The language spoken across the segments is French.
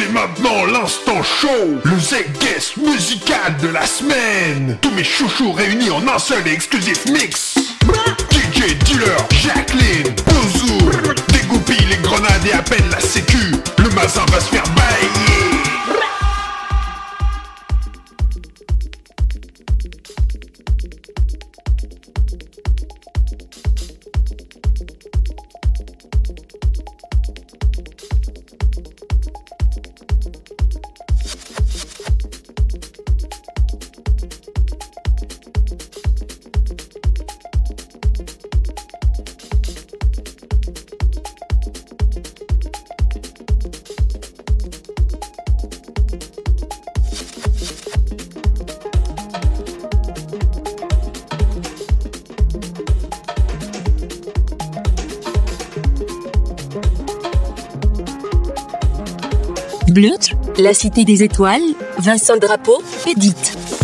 C'est maintenant l'instant show, le Z-Guest musical de la semaine. Tous mes chouchous réunis en un seul et exclusif mix. DJ Dealer, Jacqueline, Bouzou. Dégoupille les grenades et appelle la Blut, La Cité des Étoiles, Vincent Drapeau, Edith.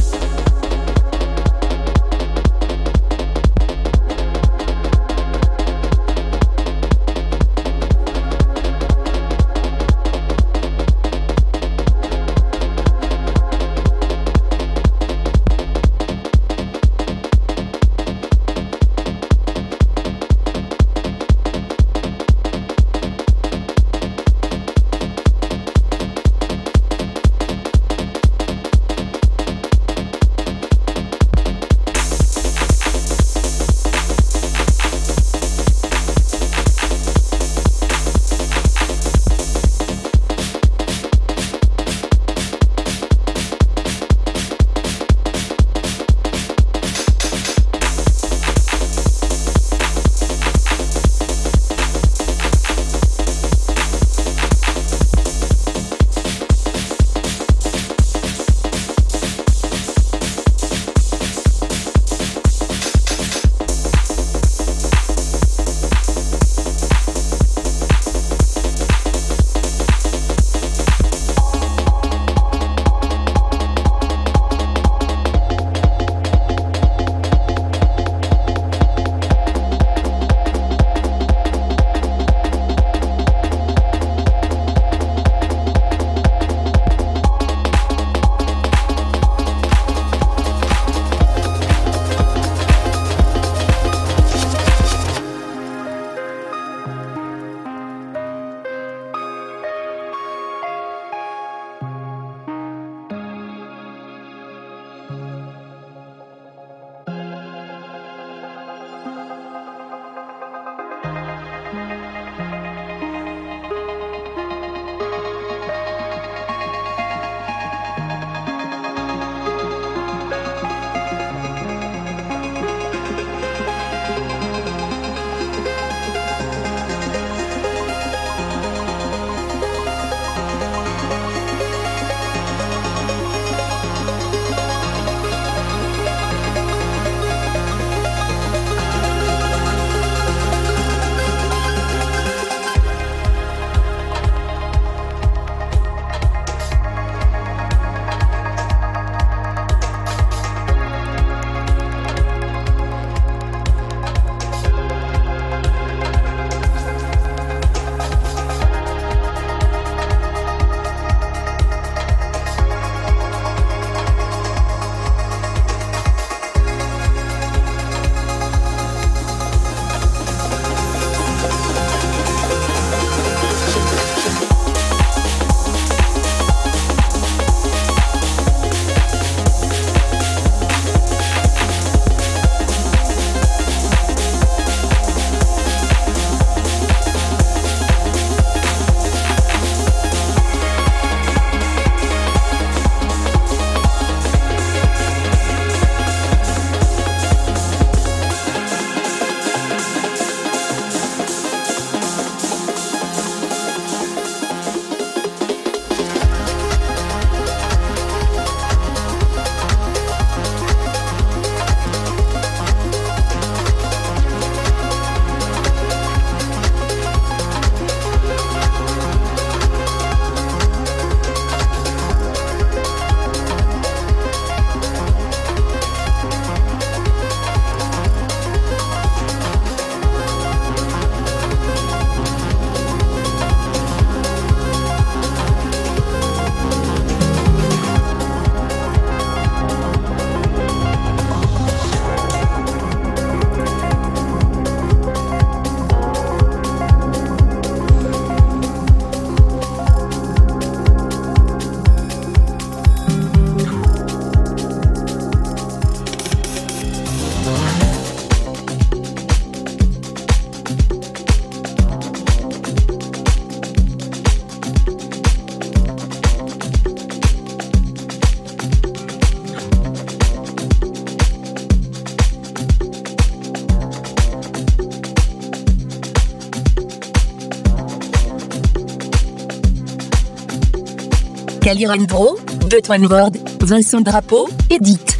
Caliran Bro, Betwan Ward, Vincent Drapeau, Edith.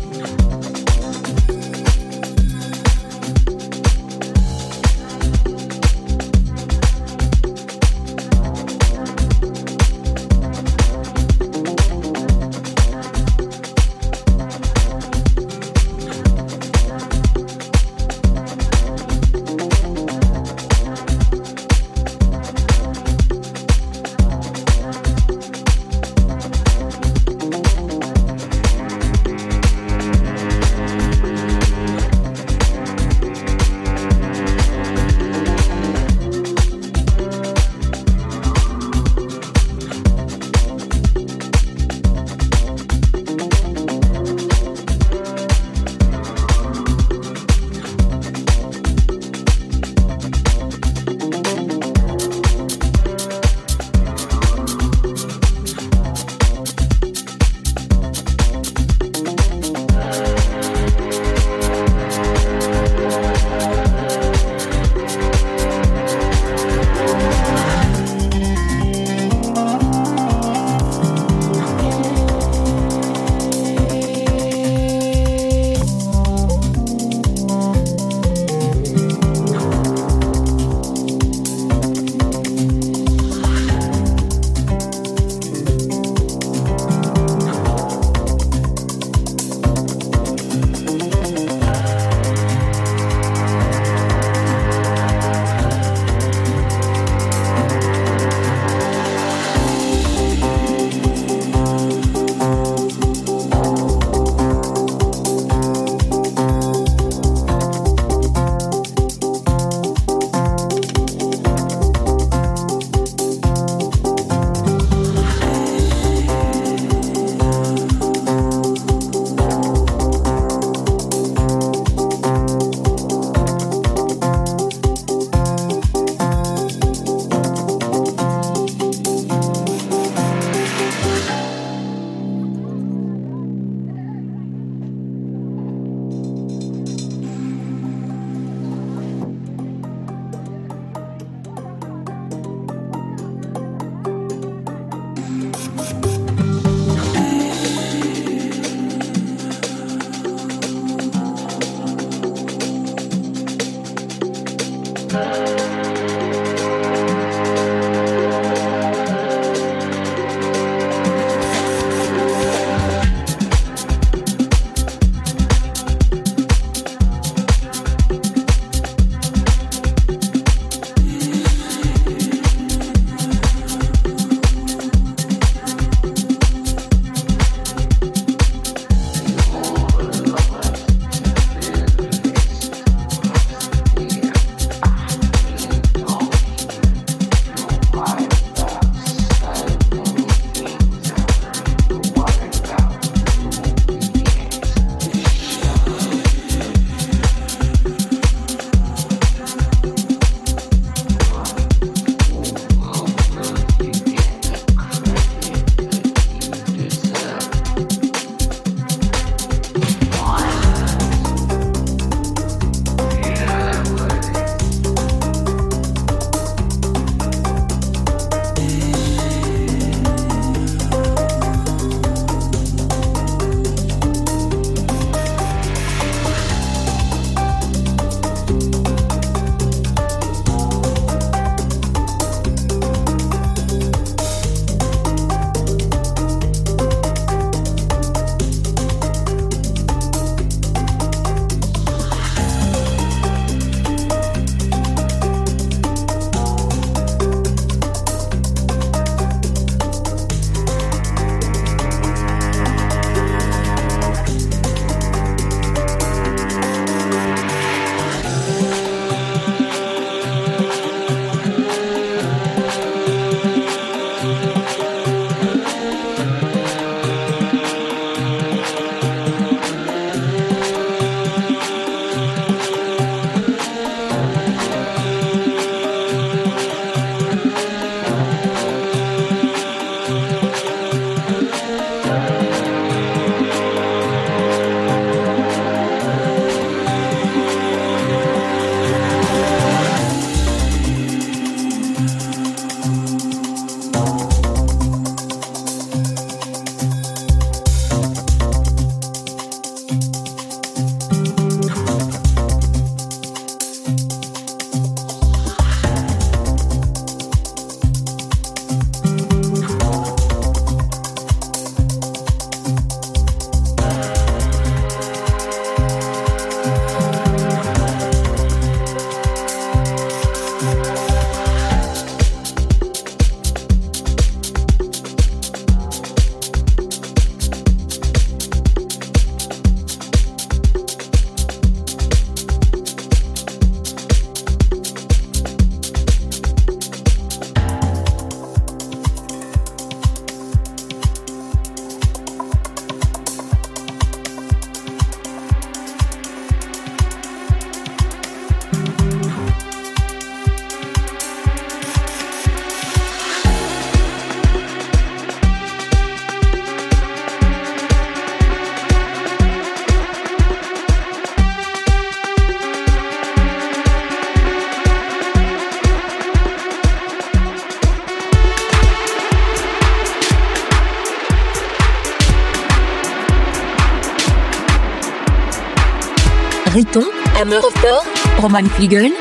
Hammer of Roman Fliegel,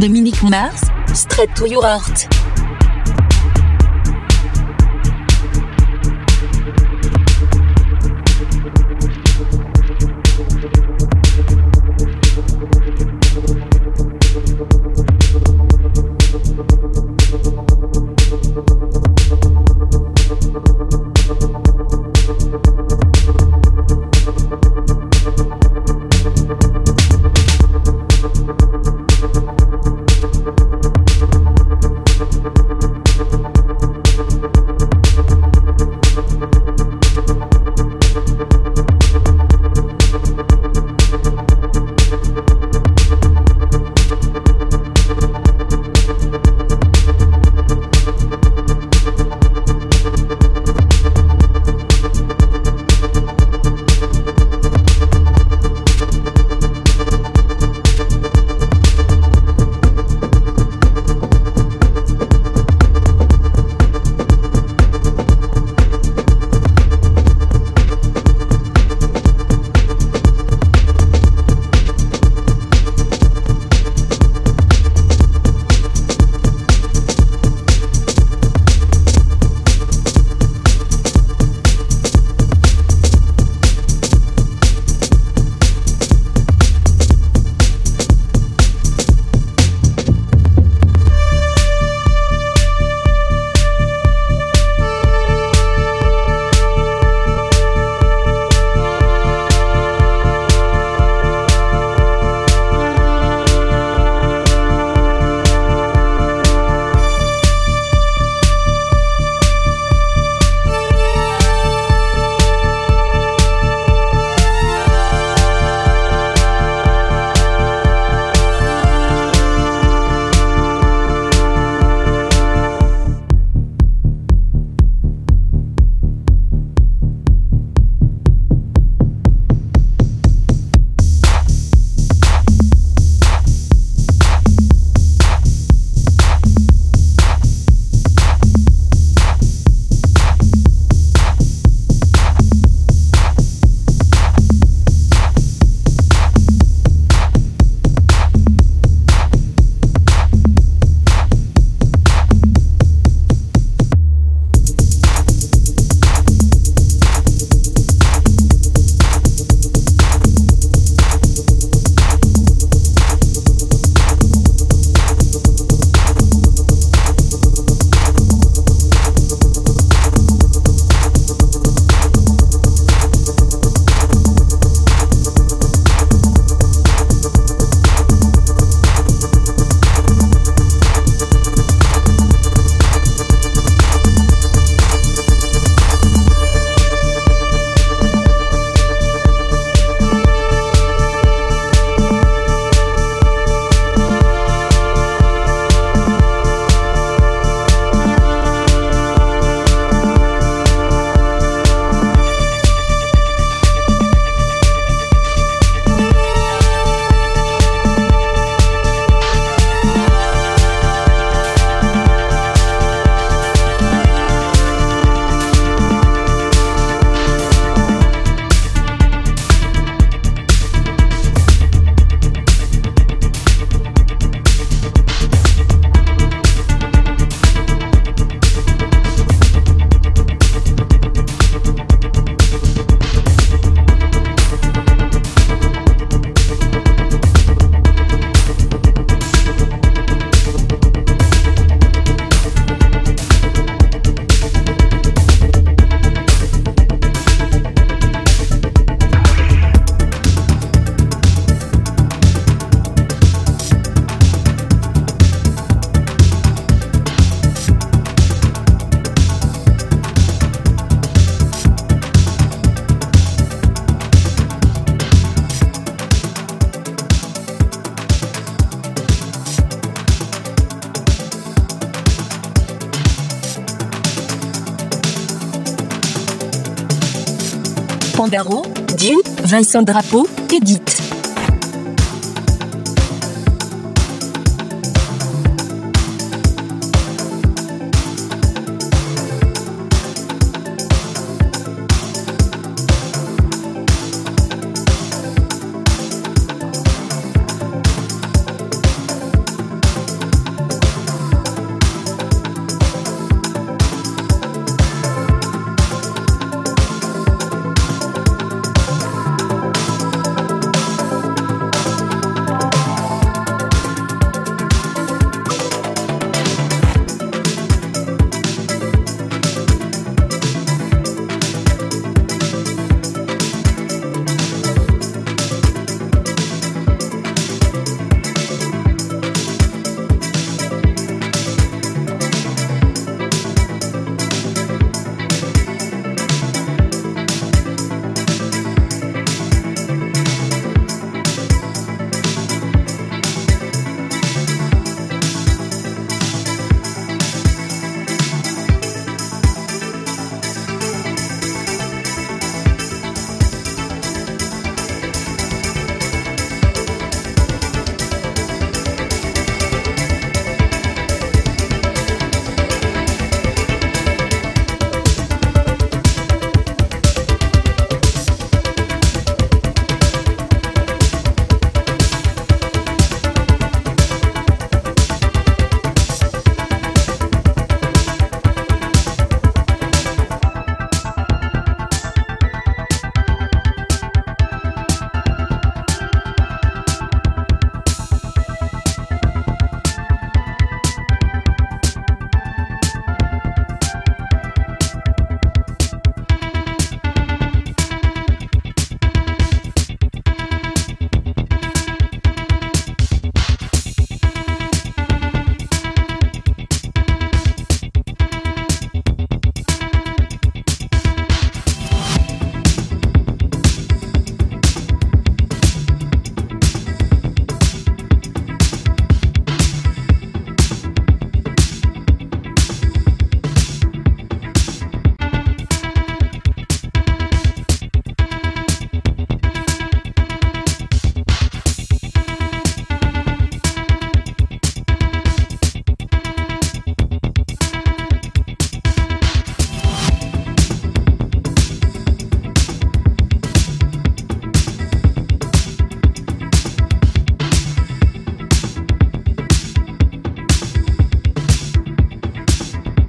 Remix. Mars, Straight to Your Heart. Pandaro, Dieu, Vincent Drapeau, Edith.